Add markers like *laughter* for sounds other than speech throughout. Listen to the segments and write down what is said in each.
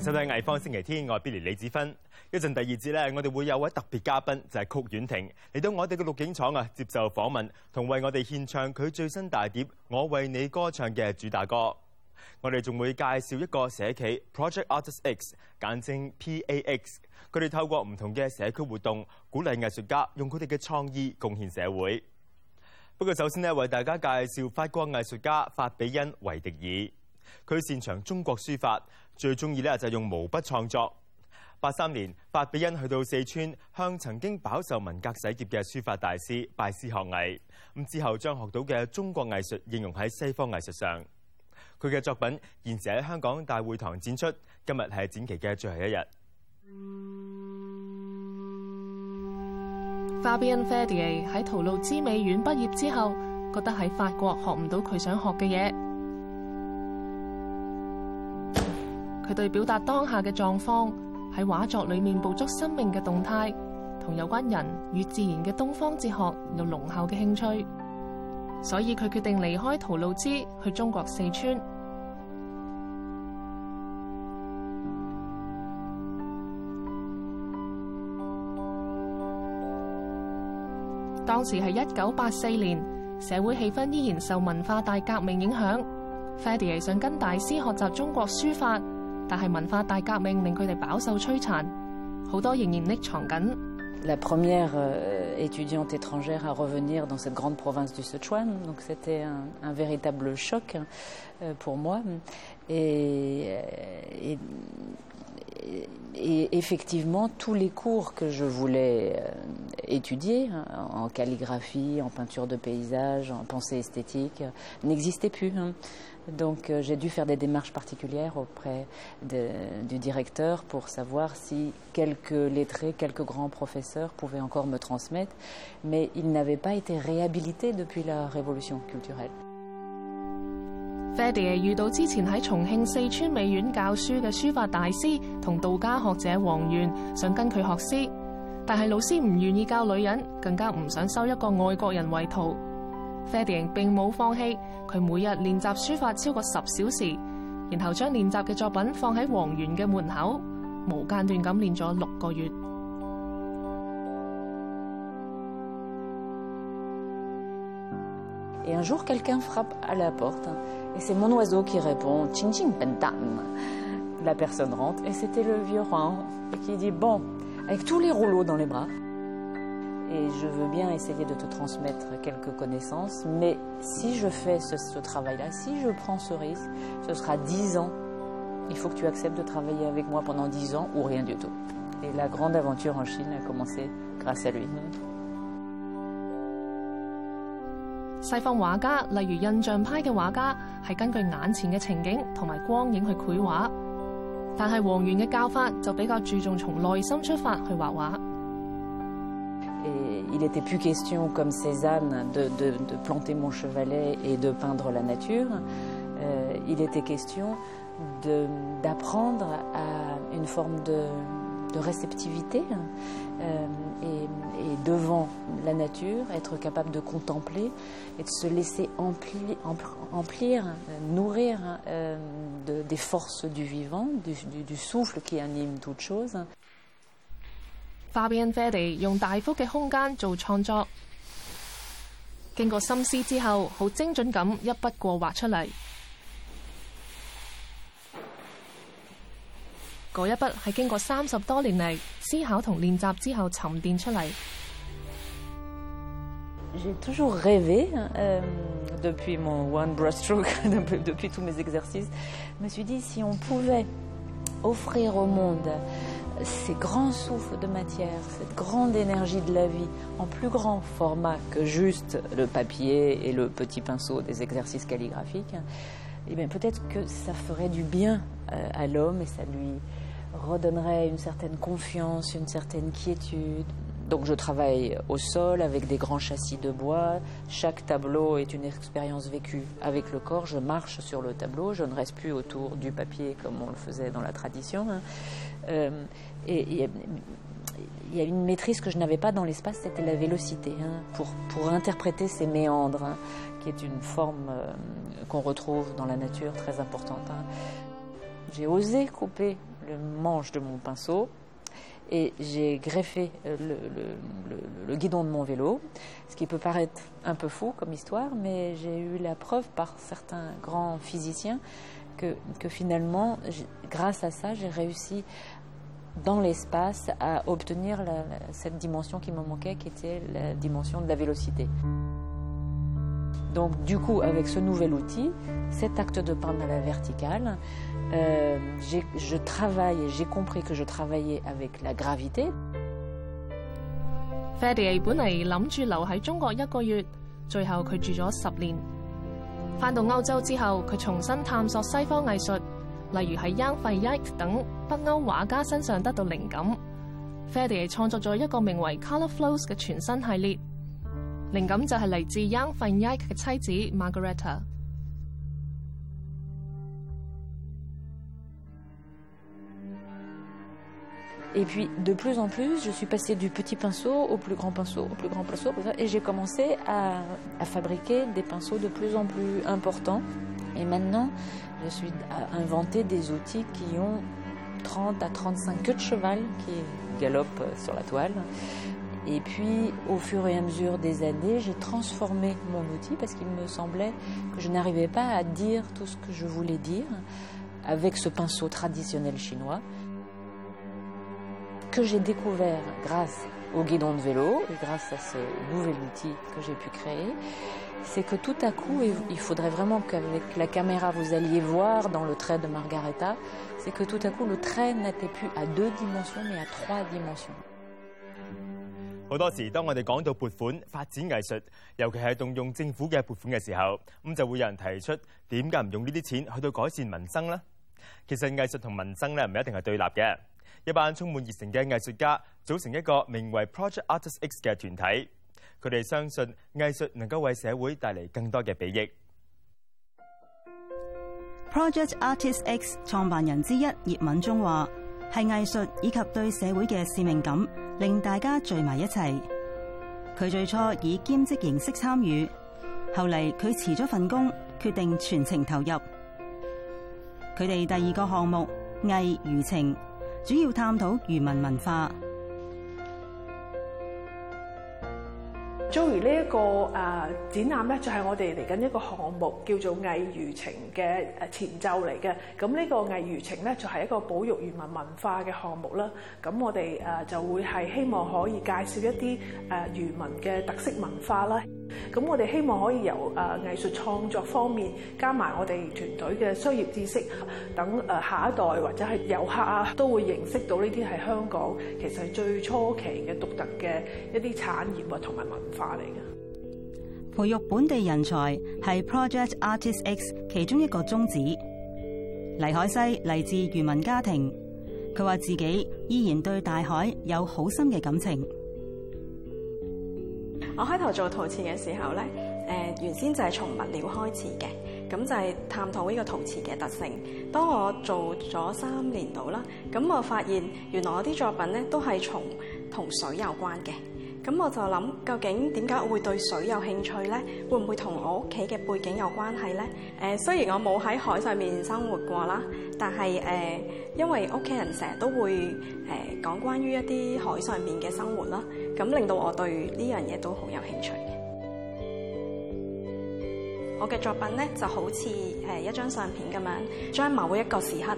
收睇藝方星期天，我係 Billy 李子芬。一陣第二節咧，我哋會有位特別嘉賓，就係、曲婉婷嚟到我哋嘅錄影廠啊，接受訪問，同為我哋獻唱佢最新大碟《我為你歌唱》嘅主打歌。我哋仲會介紹一個社企 Project Artist X，簡稱 PAX。佢哋透過唔同嘅社區活動，鼓勵藝術家用佢哋嘅創意貢獻社會。不過首先呢，為大家介紹法國藝術家法比恩維迪爾。佢擅長中國書法，最中意咧就用毛筆創作。八三年，法比恩去到四川，向曾經飽受文革洗劫嘅書法大師拜師學藝。咁之後將學到嘅中國藝術應用喺西方藝術上。佢嘅作品現時喺香港大會堂展出，今日係展期嘅最後一日。Fabien Verdier 喺圖盧茲美院畢業之後，覺得喺法國學唔到佢想學嘅嘢。佢對表達當下嘅狀況，喺畫作裏面捕捉生命嘅動態，同有關人與自然嘅東方哲學有濃厚嘅興趣，所以佢決定離開圖盧茲去中國四川。當時係一九八四年，社會氣氛依然受文化大革命影響。Verdier 想跟大師學習中國書法，但系文化大革命令佢哋饱受摧残，好多仍然匿藏紧。 La première étudiante étrangère à revenir dans cette grande province du Sichuan, donc c'était un, un véritable choc pour moi. Et, et, et effectivement, tous les cours que je voulais étudier en calligraphie, en peinture de paysage, en pensée esthétique n'existaient plus. Donc j'ai dû faire des démarches particulières auprès de, du directeur pour savoir si quelques lettrés, quelques grands professeurs pouvaient encore me transmettre, mais ils n'avaient pas été réhabilités depuis la révolution culturelle. Fadi 遇到之前喺重慶四川美院教書嘅書法大師同道家學者王源，想跟佢學詩，但係老師唔願意教女人，更加唔想收一個外國人為徒。Verdier 並冇放棄，佢每日练习书法超过十小时，然后将练习嘅作品放喺王源嘅门口，无间断咁练咗六个月。 Et un jour, quelqu'un frappe à la porte, et c'est mon oiseau qui répond « Ching ching pentam ». La personne rentre, et c'était le vieux roi, et qui dit « Bon, avec tous les rouleaux dans les bras, et je veux bien essayer de te transmettre quelques connaissances, mais si je fais ce, ce travail-là, si je prends ce risque, ce sera dix ans. Il faut que tu acceptes de travailler avec moi pendant dix ans ou rien du tout. Et la grande aventure en Chine a commencé grâce à lui. 西方画家，例如印象派嘅画家，系根据眼前嘅情景同埋光影去绘画，但系王源嘅教法就比较注重从内心出发去画画。 Il n'était plus question, comme Cézanne, de, planter mon chevalet et de peindre la nature. Euh, il était question d'apprendre à une forme de, réceptivité euh, et, devant la nature, être capable de contempler et de se laisser emplir, nourrir euh, de, des forces du vivant, du, du, du souffle qui anime toute chose. Fabien Verdier 用大幅嘅空間做創作，經過深思之後，好精准咁一筆過畫出嚟。嗰一筆係經過三十多年嚟思考同練習之後沉澱出嚟。J'ai toujours rêvé, euh, depuis mon one brushstroke, depuis tous mes exercices, je me suis dit si on pouvait offrir au monde ces grands souffles de matière, cette grande énergie de la vie, en plus grand format que juste le papier et le petit pinceau des exercices calligraphiques, eh bien peut-être que ça ferait du bien à l'homme et ça lui redonnerait une certaine confiance, une certaine quiétude. Donc je travaille au sol avec des grands châssis de bois. Chaque tableau est une expérience vécue avec le corps. Je marche sur le tableau, je ne reste plus autour du papier comme on le faisait dans la tradition. Euh, et il y a une maîtrise que je n'avais pas dans l'espace, c'était la vélocité, hein, pour, pour interpréter ces méandres, hein, qui est une forme euh, qu'on retrouve dans la nature très importante. Hein. J'ai osé couper le manche de mon pinceau et j'ai greffé euh, le, guidon de mon vélo, ce qui peut paraître un peu fou comme histoire, mais j'ai eu la preuve par certains grands physiciens que, que finalement, j'ai- grâce à ça, j'ai réussi dans l'espace à obtenir la- la- cette dimension qui me manquait, qui était la dimension de la vélocité. Donc du coup, avec ce nouvel outil, cet acte de peindre à la verticale, euh, j'ai- je travaille et j'ai compris que je travaillais avec la gravité. Ferdier 本嚟谂住留喺中国一个月，最后佢住咗十年。 翻到歐洲之後，佢重新探索西方藝術，例如喺 Young fi yike 等北歐畫家身上得到靈感。Ferdier 創作咗一個名為 Color Flows 嘅全新系列，靈感就係嚟自 Young fi yike 嘅妻子 Margareta。Et puis de plus en plus, je suis passée du petit pinceau au plus grand pinceau, au plus grand pinceau, et j'ai commencé à, fabriquer des pinceaux de plus en plus importants. Et maintenant, je suis à inventer des outils qui ont 30 à 35 queues de cheval qui galopent sur la toile. Et puis, au fur et à mesure des années, j'ai transformé mon outil parce qu'il me semblait que je n'arrivais pas à dire tout ce que je voulais dire avec ce pinceau traditionnel chinois que j'ai découvert grâce au guidon de vélo et grâce à ce nouvel outil que j'ai pu créer, c'est que tout à coup, et il faudrait vraiment qu'avec la caméra vous alliez voir dans le trait de Margareta, c'est que tout à coup le trait n'était plus à deux dimensions mais à trois dimensions. 好多时，当我哋讲到拨款发展艺术，尤其系动用政府嘅拨款嘅时候，咁就会有人提出点解唔用呢啲钱去到改善民生呢？其实艺术同民生咧唔一定系对立嘅。 一班充滿熱誠嘅藝術家組成一個名為 Project Artist X 嘅團體，佢哋相信藝術能夠為社會帶嚟更多嘅裨益。Project Artist X 創辦人之一葉敏中話：係藝術以及對社會嘅使命感，令大家聚埋一齊。佢最初以兼職形式參與，後嚟佢辭咗份工，決定全程投入。佢哋第二個項目藝漁情，主要探討漁民文化。joy 呢一個誒展覽咧，就係我哋嚟緊一個項目叫做藝漁情嘅誒前奏嚟嘅。咁呢個藝漁情咧，就係一個保育漁民文化嘅項目啦。咁我哋誒就會係希望可以介紹一啲誒漁民嘅特色文化啦。咁我哋希望可以由誒藝術創作方面，加埋我哋團隊嘅商業知識，等誒下一代或者係遊客啊，都會認識到呢啲係香港其實係最初期嘅獨特嘅一啲產業啊同埋文化嚟嘅。培育本地人才係 Project Artist X 其中一個宗旨。黎海西嚟自漁民家庭，佢話自己依然對大海有好深嘅感情。我開頭做陶瓷嘅時候咧，誒、原先就係從物料開始嘅，咁就係探討呢個陶瓷嘅特性。當我做咗三年度啦，咁我發現原來我啲作品咧都係從同水有關嘅。 咁我就諗，究竟點解我會對水有興趣呢？會唔會同我屋企嘅背景有關係呢？誒、雖然我冇喺海上面生活過啦，但係誒、因為屋企人成日都會誒、講關於一啲海上面嘅生活啦，咁令到我對呢樣嘢都好有興趣。我嘅作品咧就好似誒一張相片咁樣，將某一個時刻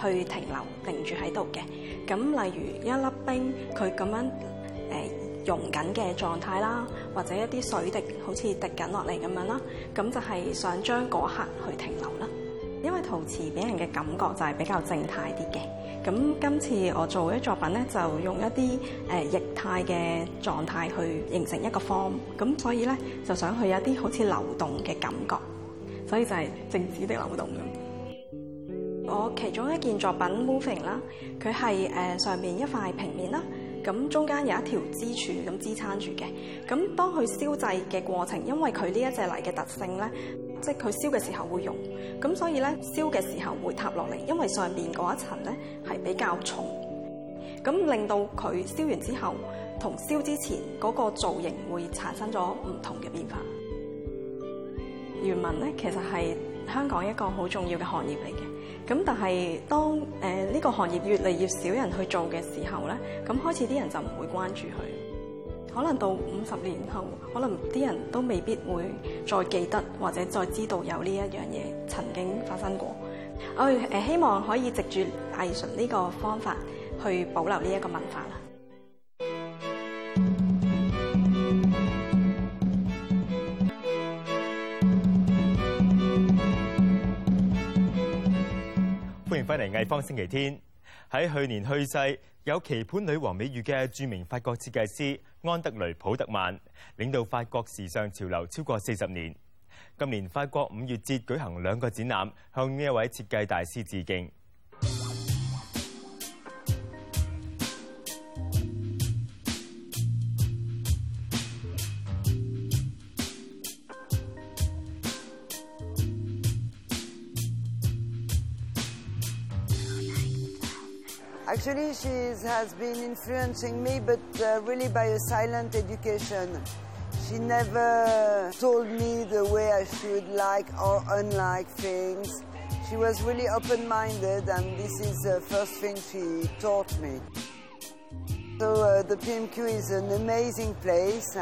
去停留定住喺度嘅。咁例如一粒冰，佢咁樣誒、溶緊嘅狀態啦，或者一啲水滴好似滴緊落嚟咁樣啦，咁就係想將嗰刻去停留啦。因為陶瓷俾人嘅感覺就係比較靜態啲嘅。咁今次我做嘅作品咧，就用一啲誒、液態嘅狀態去形成一個 form，咁所以咧就想去有一啲好似流動嘅感覺，所以就係靜止的流動咁。我其中一件作品 Moving 啦，佢係誒上面一塊平面啦，咁中間有一條支柱咁支撐住嘅。咁當佢燒製嘅過程，因為佢呢一隻泥嘅特性咧，即係佢燒嘅時候會溶，咁所以咧燒嘅時候會塌落嚟，因為上邊嗰一層咧係比較重，咁令到佢燒完之後同燒之前嗰個造型會產生咗唔同嘅變化。漁民咧其實係香港一個好重要嘅行業嚟嘅。咁但係當誒呢個行業越嚟越少人去做嘅時候咧，咁開始啲人就唔會關注佢。可能到五十年後，可能啲人都未必會再記得或者再知道有呢一樣嘢曾經發生過。我誒希望可以藉住藝術呢個方法去保留呢一個文化啦。 翻嚟艺方星期天。喺去年去世有棋盘女王美誉嘅著名法国设计师安德雷普特曼，领导法国时尚潮流超过四十年。今年法国五月节举行两个展览，向呢一位设计大师致敬。Actually, she has been influencing me, but uh, really by a silent education. She never told me the way I should like or unlike things. She was really open minded, and this is the first thing she taught me. So, uh, the PMQ is an amazing place,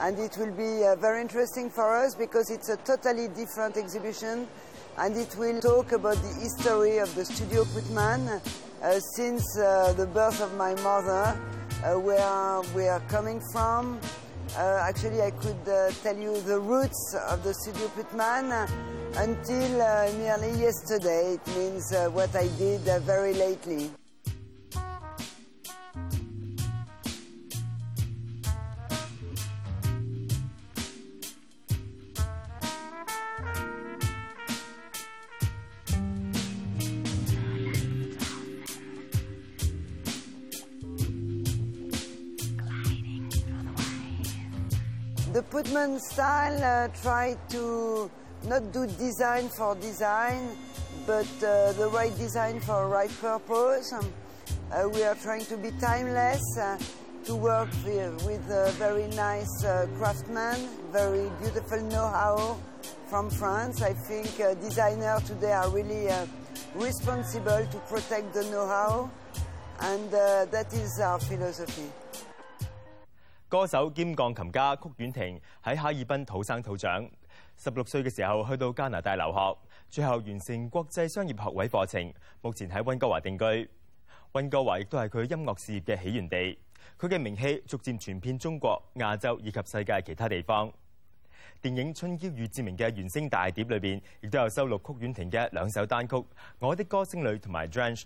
and it will be uh, very interesting for us because it's a totally different exhibition and it will talk about the history of the Studio Putman uh, since uh, the birth of my mother, uh, where we are coming from. Uh, actually, I could uh, tell you the roots of the Studio Putman uh, until nearly yesterday. It means what I did very lately. The Putman style uh, tried to not do design for design, but uh, the right design for right purpose. Um, uh, we are trying to be timeless, uh, to work with, with very nice uh, craftsman, very beautiful know-how from France. I think uh, designers today are really uh, responsible to protect the know-how, and that is our philosophy. 歌手兼鋼琴家曲婉婷喺哈爾濱土生土長，十六歲嘅時候去到加拿大留學，最後完成國際商業學位課程，目前喺温哥華定居。温哥華亦都係佢音樂事業嘅起源地，佢嘅名氣逐漸傳遍中國、亞洲以及世界其他地方。電影《春嬌與志明》嘅原聲大碟裏邊，亦都有收錄曲婉婷嘅兩首單曲《我的歌聲裏》同埋《Drenched》。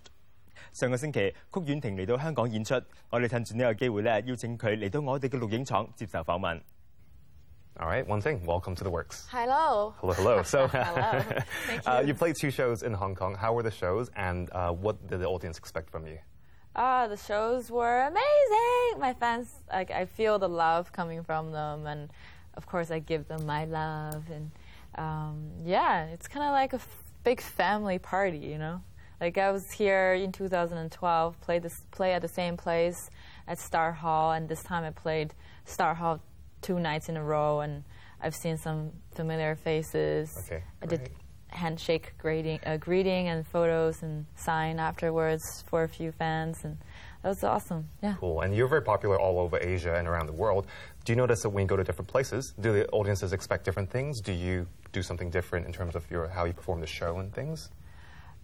上个星期，曲婉婷嚟到香港演出，我哋趁住呢个机会咧，邀请佢嚟到我哋嘅录影厂接受访问。 All right, one thing. Welcome to the works. Hello. Hello, hello. *laughs* So, Hello. *laughs* Thank uh, you. you played two shows in Hong Kong. How were the shows, and uh, what did the audience expect from you? Ah, the shows were amazing. My fans, like, I feel the love coming from them, and of course, I give them my love, and um, yeah, it's kind of like a f- big family party, you know. Like I was here in 2012, played this play at the same place at Star Hall, and this time I played Star Hall two nights in a row, and I've seen some familiar faces. Okay, I did handshake greeting, uh, greeting and photos and sign afterwards for a few fans, and that was awesome. Yeah. Cool. And you're very popular all over Asia and around the world. Do you notice that when you go to different places, do the audiences expect different things? Do you do something different in terms of your how you perform the show and things?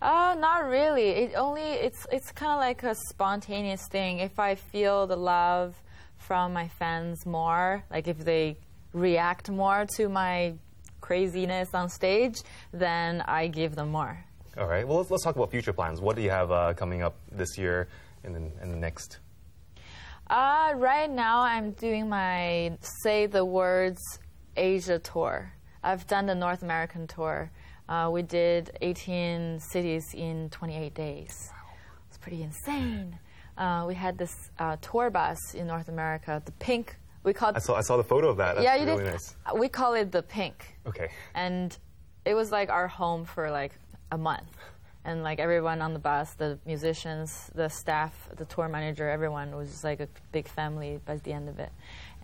Uh, not really. It only it's it's kind of like a spontaneous thing. If I feel the love from my fans more, like if they react more to my craziness on stage, then I give them more. All right. Well, let's, let's talk about future plans. What do you have uh, coming up this year and then and the next? Uh, right now, I'm doing my Say the Words Asia tour. I've done the North American tour. Uh, we did 18 cities in 28 days. It's pretty insane. Uh, we had this uh, tour bus in North America, the pink. We called I saw I saw the photo of that. That's yeah, you really did. nice. We call it the pink Okay. and it was like our home for like a month and like everyone on the bus the musicians the staff the tour manager everyone was just like a big family by the end of it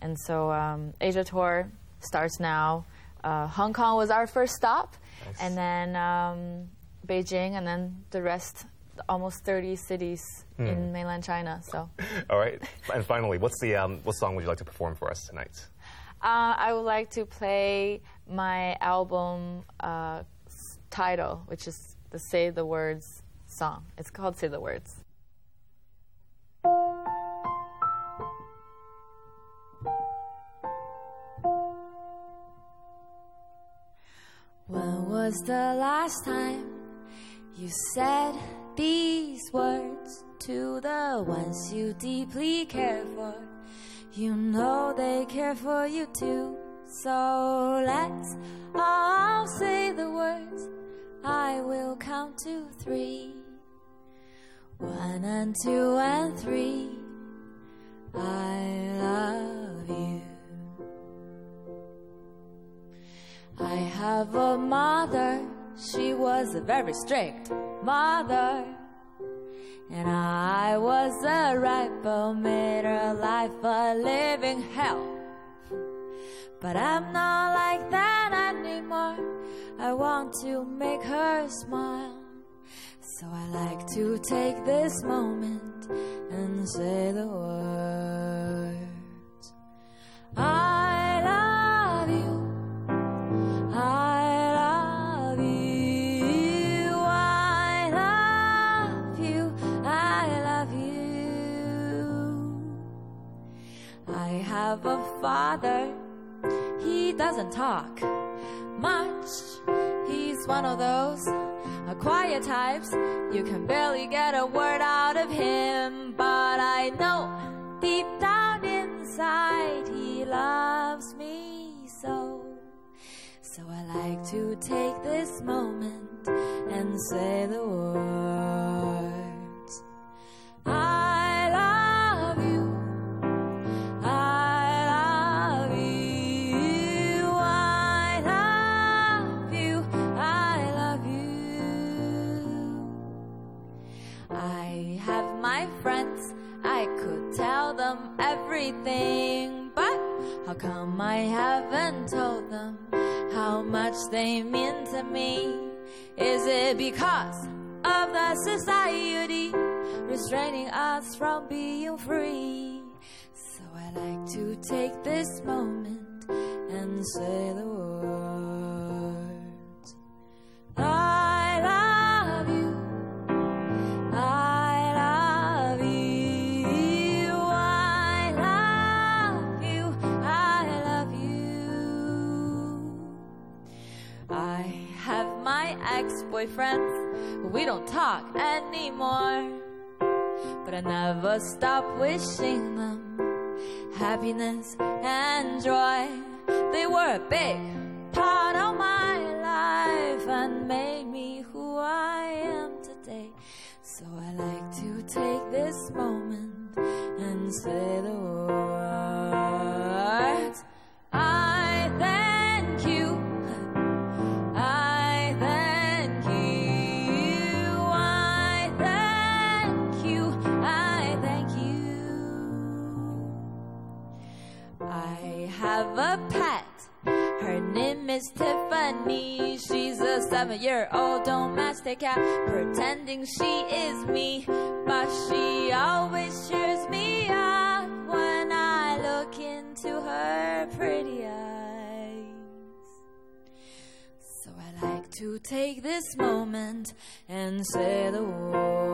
and so um, asia tour starts now uh, hong kong was our first stop Nice. and then um, Beijing, and then the rest, almost 30 cities in mainland China. So *laughs* All right. And finally, what's the um, what song would you like to perform for us tonight? uh, I would like to play my album uh, title, which is the Say the Words song. It's called Say the Words. Was the last time you said these words to the ones you deeply care for? You know they care for you too. So let's all say the words. I will count to three. One and two and three. I love you. I have a mother, she was a very strict mother. And I was a rival, made her life a living hell. But I'm not like that anymore. I want to make her smile. So I like to take this moment and say the words. I have a father. He doesn't talk much. He's one of those quiet types. You can barely get a word out of him. But I know deep down inside he loves me so. So I like to take this moment and say the words. I them everything, but how come I haven't told them how much they mean to me? Is it because of the society restraining us from being free? So I like to take this moment and say the words. Ex-boyfriends. We don't talk anymore. But I never stop wishing them happiness and joy. They were a big part of my life and made me who I am today. So I like to take this moment and say the words. Name is Tiffany. She's a seven year old domestic cat, pretending she is me. But she always cheers me up when I look into her pretty eyes. So I like to take this moment and say the words.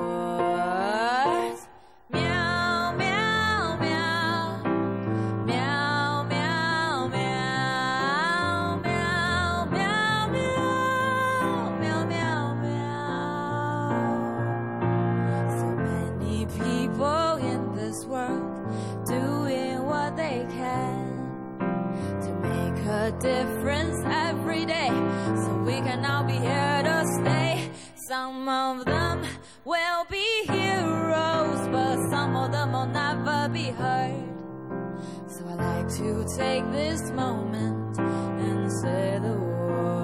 Of them will be heroes, but some of them will never be heard. So I like to take this moment and say the words.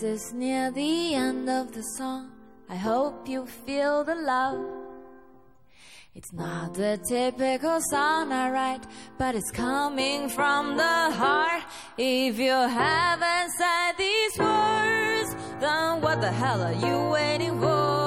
This is near the end of the song. I hope you feel the love. It's not the typical song I write, but it's coming from the heart. If you haven't said these words, then what the hell are you waiting for?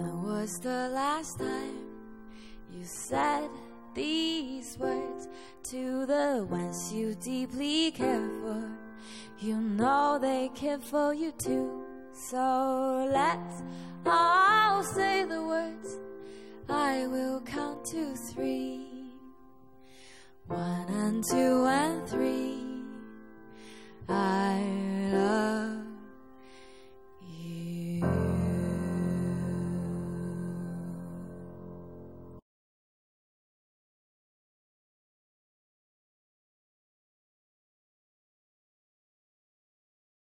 When was the last time you said these words to the ones you deeply care for? You know they care for you too. So let's all say the words. I will count to three. One and two and three. I